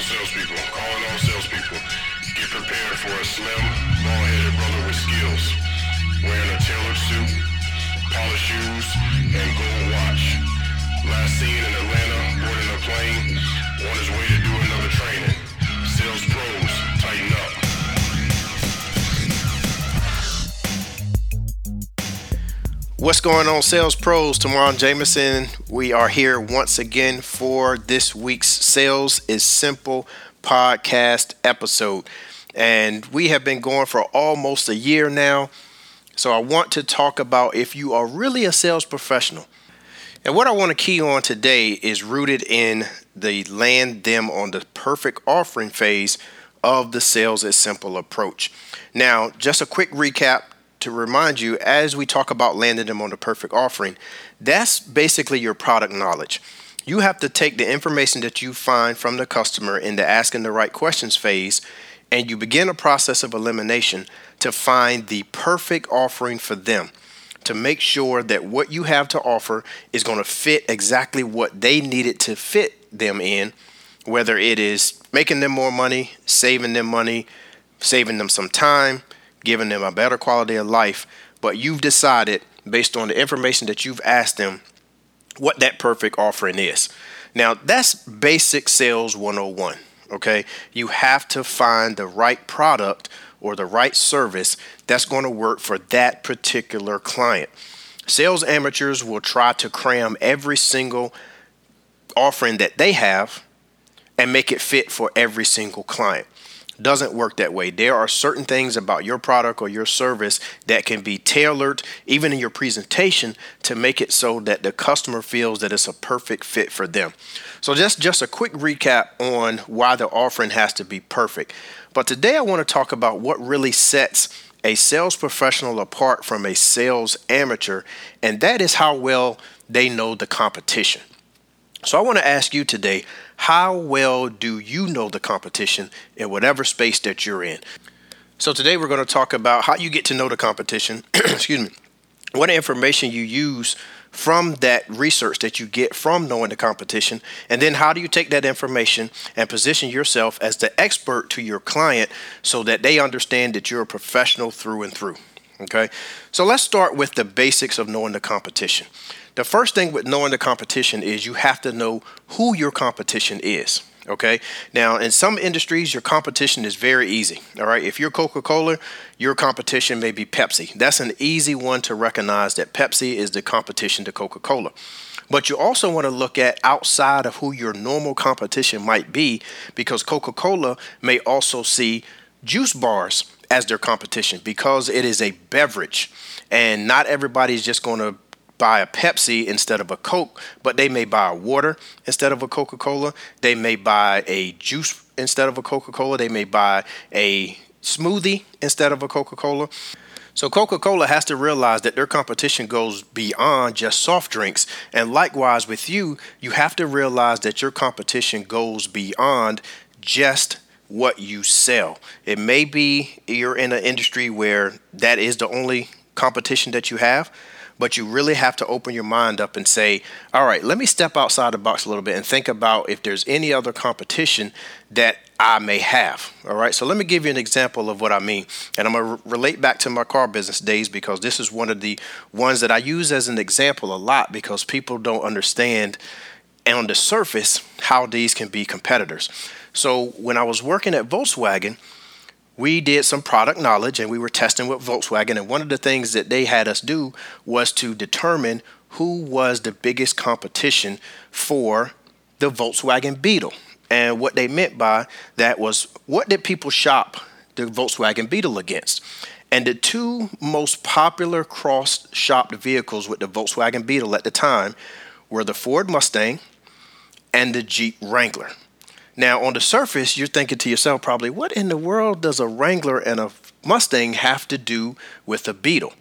all salespeople, calling all salespeople. Get prepared for a slim, bald-headed brother with skills, wearing a tailored suit, polished shoes, and gold watch. Last seen in Atlanta, boarding a plane, on his way to do another training. What's going on, sales pros? Tomorrow Jameson. We are here once again for this week's Sales is Simple podcast episode. And we have been going for almost a year now. So I want to talk about if you are really a sales professional. And what I want to key on today is rooted in the land them on the perfect offering phase of the Sales is Simple approach. Now, just a quick recap to remind you as we talk about landing them on the perfect offering, that's basically your product knowledge. You have to take the information that you find from the customer in the asking the right questions phase and you begin a process of elimination to find the perfect offering for them to make sure that what you have to offer is going to fit exactly what they need it to fit them in, whether it is making them more money, saving them money, saving them some time, giving them a better quality of life, but you've decided based on the information that you've asked them what that perfect offering is. Now, that's basic sales 101. Okay. You have to find the right product or the right service that's going to work for that particular client. Sales amateurs will try to cram every single offering that they have and make it fit for every single client doesn't work that way. There are certain things about your product or your service that can be tailored, even in your presentation, to make it so that the customer feels that it's a perfect fit for them. So, just, just a quick recap on why the offering has to be perfect. But today I want to talk about what really sets a sales professional apart from a sales amateur, and that is how well they know the competition. So, I want to ask you today how well do you know the competition in whatever space that you're in? So today we're going to talk about how you get to know the competition. Excuse me. What information you use from that research that you get from knowing the competition, and then how do you take that information and position yourself as the expert to your client so that they understand that you're a professional through and through. Okay, so let's start with the basics of knowing the competition. The first thing with knowing the competition is you have to know who your competition is. Okay. Now, in some industries, your competition is very easy. All right. If you're Coca Cola, your competition may be Pepsi. That's an easy one to recognize that Pepsi is the competition to Coca Cola. But you also want to look at outside of who your normal competition might be because Coca Cola may also see juice bars as their competition because it is a beverage and not everybody's just going to buy a Pepsi instead of a Coke, but they may buy a water instead of a Coca Cola. They may buy a juice instead of a Coca Cola. They may buy a smoothie instead of a Coca Cola. So Coca Cola has to realize that their competition goes beyond just soft drinks. And likewise with you, you have to realize that your competition goes beyond just what you sell. It may be you're in an industry where that is the only competition that you have, but you really have to open your mind up and say, all right, let me step outside the box a little bit and think about if there's any other competition that I may have. All right, so let me give you an example of what I mean. And I'm going to relate back to my car business days because this is one of the ones that I use as an example a lot because people don't understand on the surface how these can be competitors. So when I was working at Volkswagen, we did some product knowledge and we were testing with Volkswagen. And one of the things that they had us do was to determine who was the biggest competition for the Volkswagen Beetle. And what they meant by that was what did people shop the Volkswagen Beetle against? And the two most popular cross shopped vehicles with the Volkswagen Beetle at the time were the Ford Mustang and the Jeep Wrangler. Now, on the surface, you're thinking to yourself probably, what in the world does a Wrangler and a Mustang have to do with a Beetle?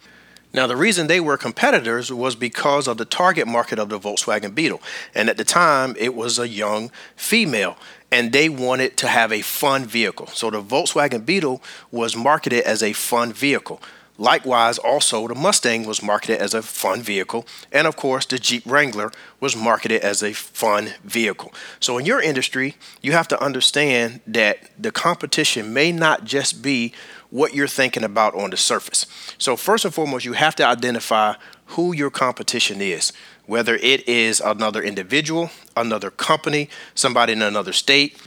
Now, the reason they were competitors was because of the target market of the Volkswagen Beetle. And at the time, it was a young female, and they wanted to have a fun vehicle. So the Volkswagen Beetle was marketed as a fun vehicle. Likewise, also the Mustang was marketed as a fun vehicle, and of course, the Jeep Wrangler was marketed as a fun vehicle. So, in your industry, you have to understand that the competition may not just be what you're thinking about on the surface. So, first and foremost, you have to identify who your competition is, whether it is another individual, another company, somebody in another state,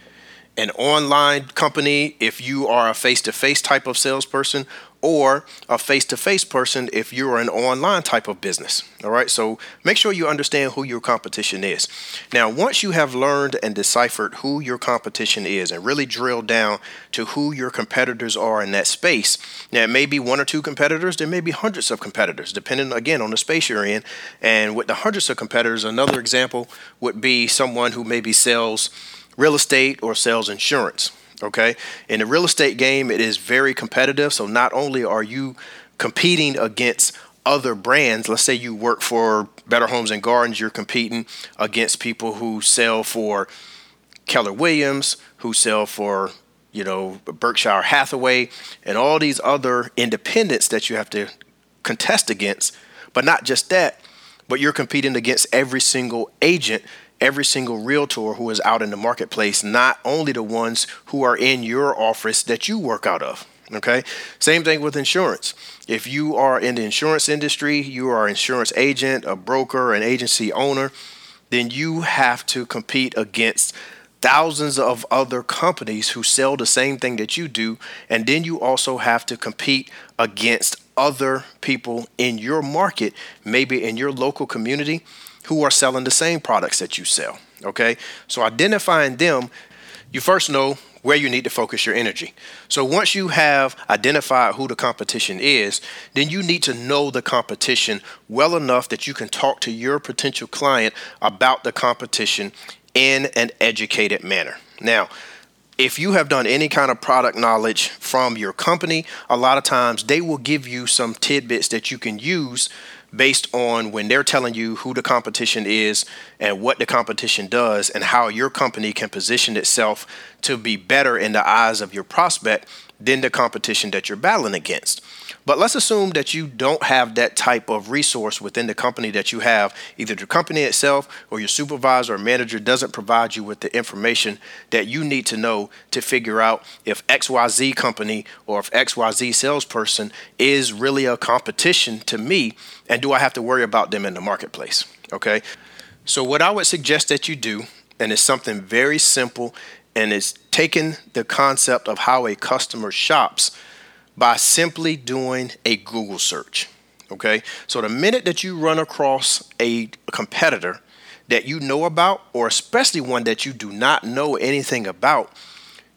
an online company if you are a face to face type of salesperson, or a face to face person if you're an online type of business. All right, so make sure you understand who your competition is. Now, once you have learned and deciphered who your competition is and really drilled down to who your competitors are in that space, now it may be one or two competitors, there may be hundreds of competitors, depending again on the space you're in. And with the hundreds of competitors, another example would be someone who maybe sells real estate or sells insurance. Okay. In the real estate game, it is very competitive. So not only are you competing against other brands, let's say you work for Better Homes and Gardens, you're competing against people who sell for Keller Williams, who sell for you know Berkshire Hathaway, and all these other independents that you have to contest against. But not just that, but you're competing against every single agent every single realtor who is out in the marketplace, not only the ones who are in your office that you work out of. Okay. Same thing with insurance. If you are in the insurance industry, you are an insurance agent, a broker, an agency owner, then you have to compete against thousands of other companies who sell the same thing that you do. And then you also have to compete against other people in your market, maybe in your local community who are selling the same products that you sell. Okay, so identifying them, you first know where you need to focus your energy. So once you have identified who the competition is, then you need to know the competition well enough that you can talk to your potential client about the competition in an educated manner. Now, if you have done any kind of product knowledge from your company, a lot of times they will give you some tidbits that you can use based on when they're telling you who the competition is and what the competition does and how your company can position itself to be better in the eyes of your prospect than the competition that you're battling against. But let's assume that you don't have that type of resource within the company that you have. Either the company itself or your supervisor or manager doesn't provide you with the information that you need to know to figure out if XYZ company or if XYZ salesperson is really a competition to me and do I have to worry about them in the marketplace? Okay. So, what I would suggest that you do, and it's something very simple, and it's taking the concept of how a customer shops by simply doing a Google search. Okay, so the minute that you run across a competitor that you know about, or especially one that you do not know anything about,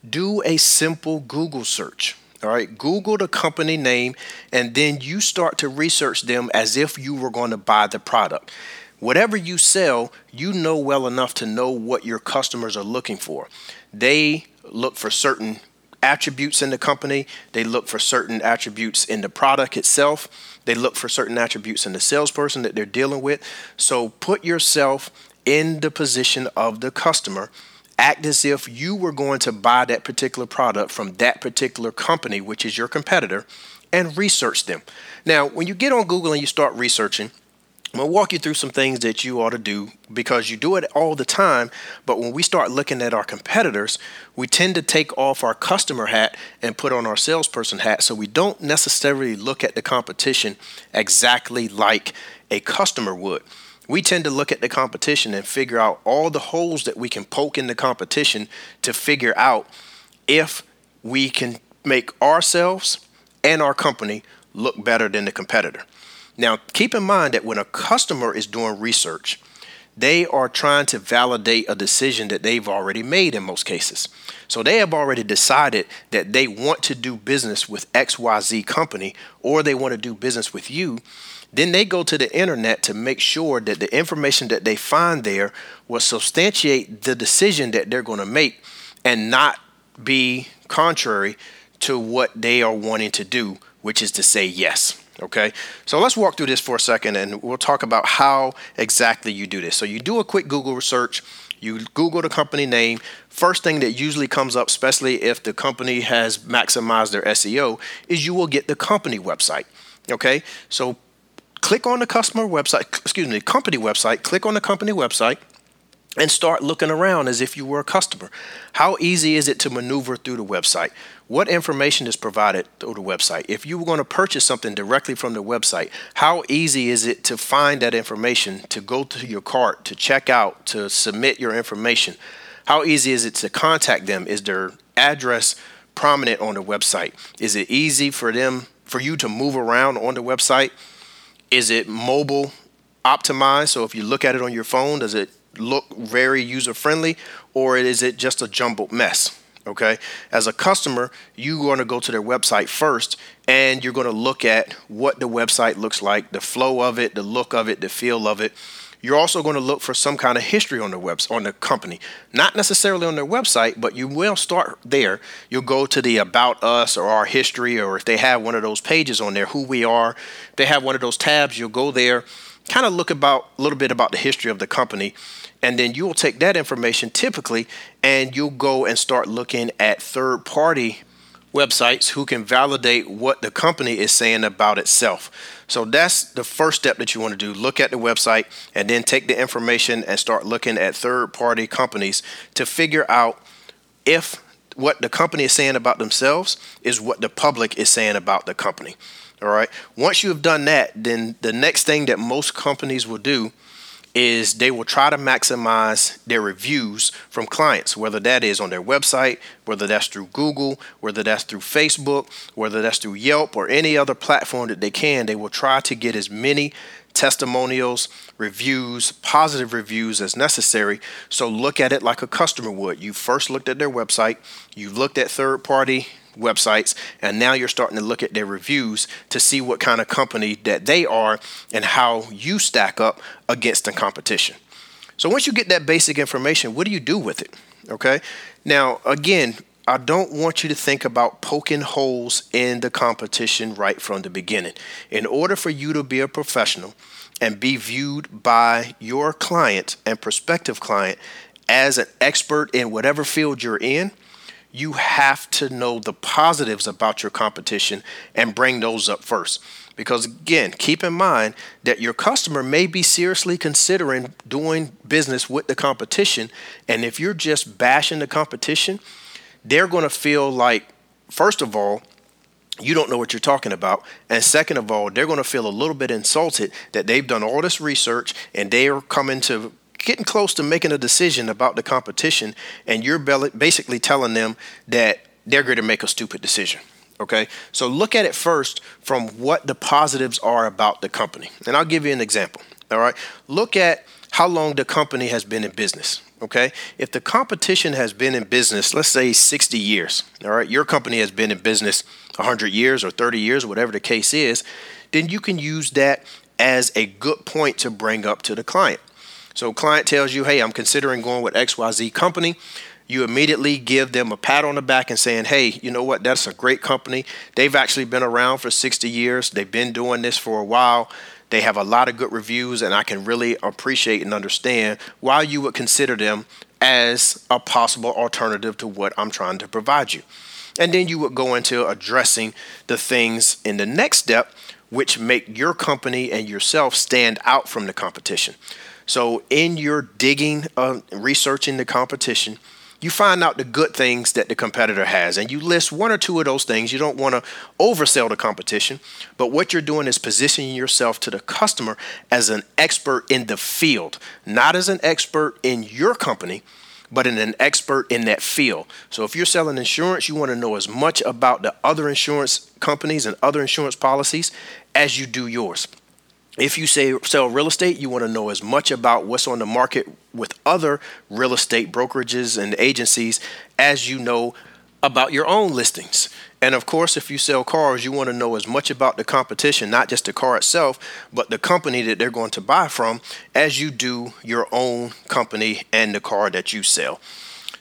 do a simple Google search. All right, Google the company name, and then you start to research them as if you were going to buy the product. Whatever you sell, you know well enough to know what your customers are looking for. They look for certain attributes in the company, they look for certain attributes in the product itself, they look for certain attributes in the salesperson that they're dealing with. So put yourself in the position of the customer. Act as if you were going to buy that particular product from that particular company, which is your competitor, and research them. Now, when you get on Google and you start researching, I'm going to walk you through some things that you ought to do because you do it all the time. But when we start looking at our competitors, we tend to take off our customer hat and put on our salesperson hat. So we don't necessarily look at the competition exactly like a customer would. We tend to look at the competition and figure out all the holes that we can poke in the competition to figure out if we can make ourselves and our company look better than the competitor. Now, keep in mind that when a customer is doing research, they are trying to validate a decision that they've already made in most cases. So they have already decided that they want to do business with XYZ company or they want to do business with you. Then they go to the internet to make sure that the information that they find there will substantiate the decision that they're going to make and not be contrary to what they are wanting to do, which is to say yes. Okay, so let's walk through this for a second and we'll talk about how exactly you do this. So, you do a quick Google search, you Google the company name. First thing that usually comes up, especially if the company has maximized their SEO, is you will get the company website. Okay, so click on the customer website, excuse me, company website, click on the company website and start looking around as if you were a customer. How easy is it to maneuver through the website? What information is provided through the website? If you were going to purchase something directly from the website, how easy is it to find that information, to go to your cart, to check out, to submit your information? How easy is it to contact them? Is their address prominent on the website? Is it easy for them for you to move around on the website? Is it mobile optimized? So if you look at it on your phone, does it look very user friendly or is it just a jumbled mess? Okay. As a customer, you're going to go to their website first and you're going to look at what the website looks like, the flow of it, the look of it, the feel of it. You're also going to look for some kind of history on the webs on the company, not necessarily on their website, but you will start there. You'll go to the about us or our history, or if they have one of those pages on there, who we are. They have one of those tabs. You'll go there, kind of look about a little bit about the history of the company, and then you'll take that information typically and you'll go and start looking at third party websites who can validate what the company is saying about itself. So that's the first step that you want to do. Look at the website and then take the information and start looking at third party companies to figure out if what the company is saying about themselves is what the public is saying about the company. All right. Once you have done that, then the next thing that most companies will do is they will try to maximize their reviews from clients, whether that is on their website, whether that's through Google, whether that's through Facebook, whether that's through Yelp or any other platform that they can. They will try to get as many testimonials, reviews, positive reviews as necessary. So look at it like a customer would. You first looked at their website, you looked at third party websites and now you're starting to look at their reviews to see what kind of company that they are and how you stack up against the competition. So once you get that basic information, what do you do with it? Okay? Now, again, I don't want you to think about poking holes in the competition right from the beginning. In order for you to be a professional and be viewed by your client and prospective client as an expert in whatever field you're in, you have to know the positives about your competition and bring those up first. Because again, keep in mind that your customer may be seriously considering doing business with the competition. And if you're just bashing the competition, they're going to feel like, first of all, you don't know what you're talking about. And second of all, they're going to feel a little bit insulted that they've done all this research and they are coming to getting close to making a decision about the competition, and you're basically telling them that they're going to make a stupid decision. Okay, so look at it first from what the positives are about the company. And I'll give you an example. All right, look at how long the company has been in business. Okay, if the competition has been in business, let's say 60 years, all right, your company has been in business 100 years or 30 years, whatever the case is, then you can use that as a good point to bring up to the client. So client tells you, hey, I'm considering going with XYZ company. You immediately give them a pat on the back and saying, hey, you know what? That's a great company. They've actually been around for 60 years. They've been doing this for a while. They have a lot of good reviews, and I can really appreciate and understand why you would consider them as a possible alternative to what I'm trying to provide you. And then you would go into addressing the things in the next step, which make your company and yourself stand out from the competition. So, in your digging, uh, researching the competition, you find out the good things that the competitor has and you list one or two of those things. You don't want to oversell the competition, but what you're doing is positioning yourself to the customer as an expert in the field, not as an expert in your company, but in an expert in that field. So if you're selling insurance, you want to know as much about the other insurance companies and other insurance policies as you do yours if you say sell real estate, you want to know as much about what's on the market with other real estate brokerages and agencies as you know about your own listings. And of course, if you sell cars, you want to know as much about the competition, not just the car itself, but the company that they're going to buy from, as you do your own company and the car that you sell.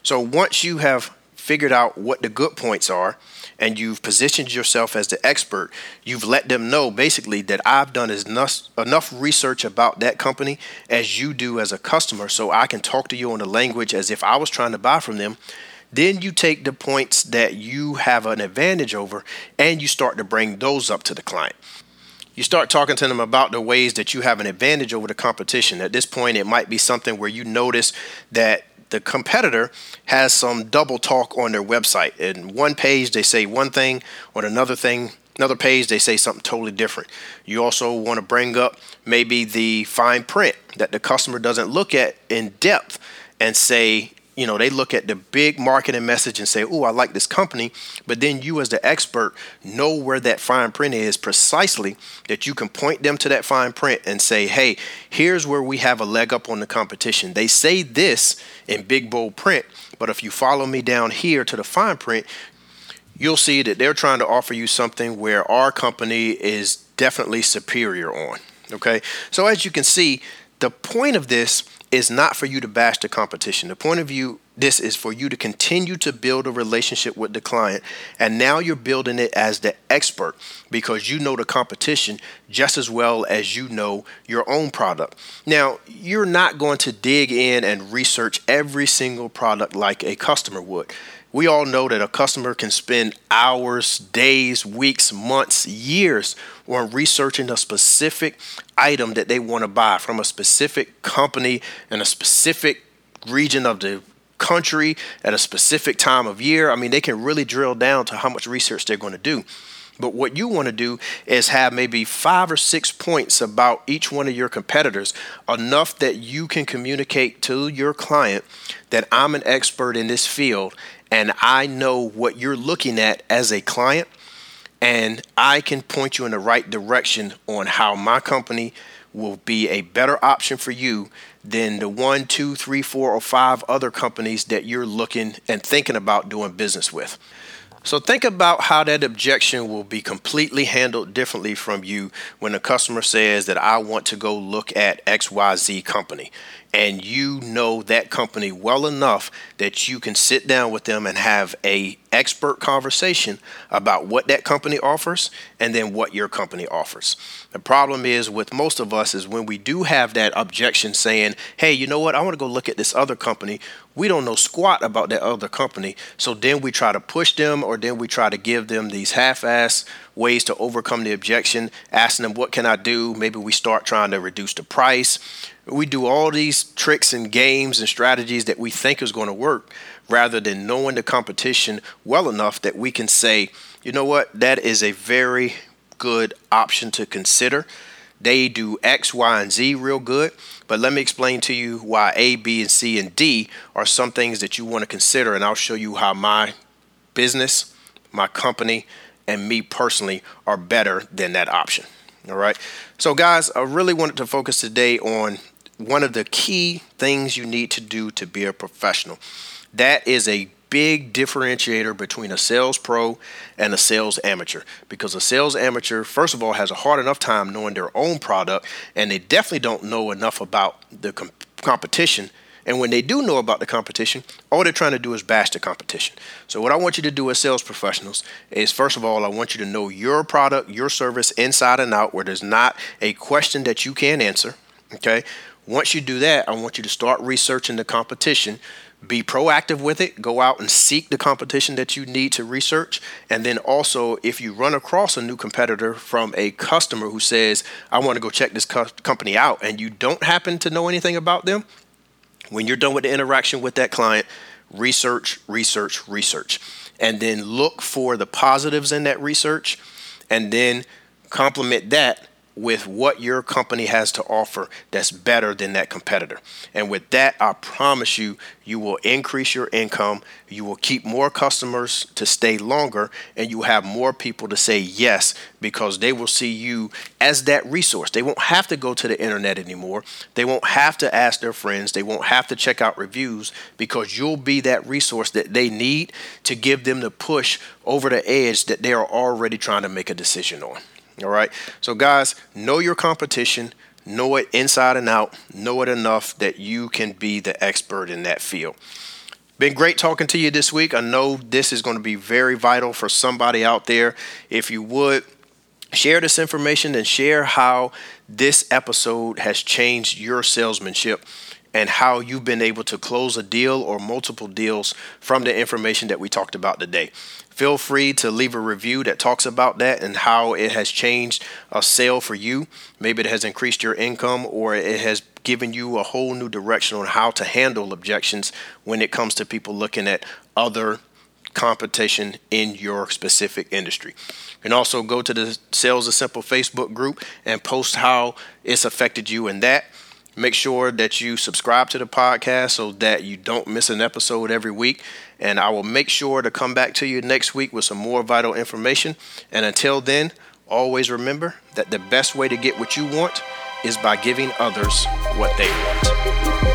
So once you have figured out what the good points are, and you've positioned yourself as the expert, you've let them know basically that I've done enough, enough research about that company as you do as a customer, so I can talk to you in the language as if I was trying to buy from them. Then you take the points that you have an advantage over and you start to bring those up to the client. you start talking to them about the ways that you have an advantage over the competition. At this point, it might be something where you notice that the competitor has some double talk on their website. In one page, they say one thing, on another thing, another page, they say something totally different. You also want to bring up maybe the fine print that the customer doesn't look at in depth and say, you know, they look at the big marketing message and say, "Oh, I like this company," but then you, as the expert, know where that fine print is precisely. That you can point them to that fine print and say, "Hey, here's where we have a leg up on the competition." They say this in big bold print, but if you follow me down here to the fine print, you'll see that they're trying to offer you something where our company is definitely superior on. Okay, so as you can see, the point of this is not for you to bash the competition. The point of view this is for you to continue to build a relationship with the client and now you're building it as the expert because you know the competition just as well as you know your own product. Now, you're not going to dig in and research every single product like a customer would. We all know that a customer can spend hours, days, weeks, months, years on researching a specific item that they want to buy from a specific company in a specific region of the country at a specific time of year. I mean, they can really drill down to how much research they're going to do. But what you want to do is have maybe five or six points about each one of your competitors, enough that you can communicate to your client that I'm an expert in this field and I know what you're looking at as a client, and I can point you in the right direction on how my company will be a better option for you than the one, two, three, four, or five other companies that you're looking and thinking about doing business with. So think about how that objection will be completely handled differently from you when a customer says that I want to go look at XYZ company and you know that company well enough that you can sit down with them and have a expert conversation about what that company offers and then what your company offers. The problem is with most of us is when we do have that objection saying, "Hey, you know what? I want to go look at this other company." We don't know squat about that other company. So then we try to push them or then we try to give them these half-ass ways to overcome the objection, asking them, "What can I do?" Maybe we start trying to reduce the price we do all these tricks and games and strategies that we think is going to work rather than knowing the competition well enough that we can say, you know what, that is a very good option to consider. They do X, Y, and Z real good, but let me explain to you why A, B, and C, and D are some things that you want to consider, and I'll show you how my business, my company, and me personally are better than that option. All right. So, guys, I really wanted to focus today on one of the key things you need to do to be a professional. That is a big differentiator between a sales pro and a sales amateur because a sales amateur first of all has a hard enough time knowing their own product and they definitely don't know enough about the com- competition and when they do know about the competition, all they're trying to do is bash the competition. So, what I want you to do as sales professionals is first of all, I want you to know your product, your service inside and out, where there's not a question that you can't answer. Okay. Once you do that, I want you to start researching the competition. Be proactive with it. Go out and seek the competition that you need to research. And then also, if you run across a new competitor from a customer who says, I want to go check this co- company out, and you don't happen to know anything about them, when you're done with the interaction with that client, research, research, research. And then look for the positives in that research and then complement that with what your company has to offer that's better than that competitor. And with that, I promise you, you will increase your income, you will keep more customers to stay longer, and you will have more people to say yes because they will see you as that resource. They won't have to go to the internet anymore. They won't have to ask their friends. They won't have to check out reviews because you'll be that resource that they need to give them the push over the edge that they are already trying to make a decision on. All right. So, guys, know your competition, know it inside and out, know it enough that you can be the expert in that field. Been great talking to you this week. I know this is going to be very vital for somebody out there. If you would, share this information and share how this episode has changed your salesmanship and how you've been able to close a deal or multiple deals from the information that we talked about today. Feel free to leave a review that talks about that and how it has changed a sale for you. Maybe it has increased your income or it has given you a whole new direction on how to handle objections when it comes to people looking at other competition in your specific industry. And also go to the Sales is Simple Facebook group and post how it's affected you in that. Make sure that you subscribe to the podcast so that you don't miss an episode every week. And I will make sure to come back to you next week with some more vital information. And until then, always remember that the best way to get what you want is by giving others what they want.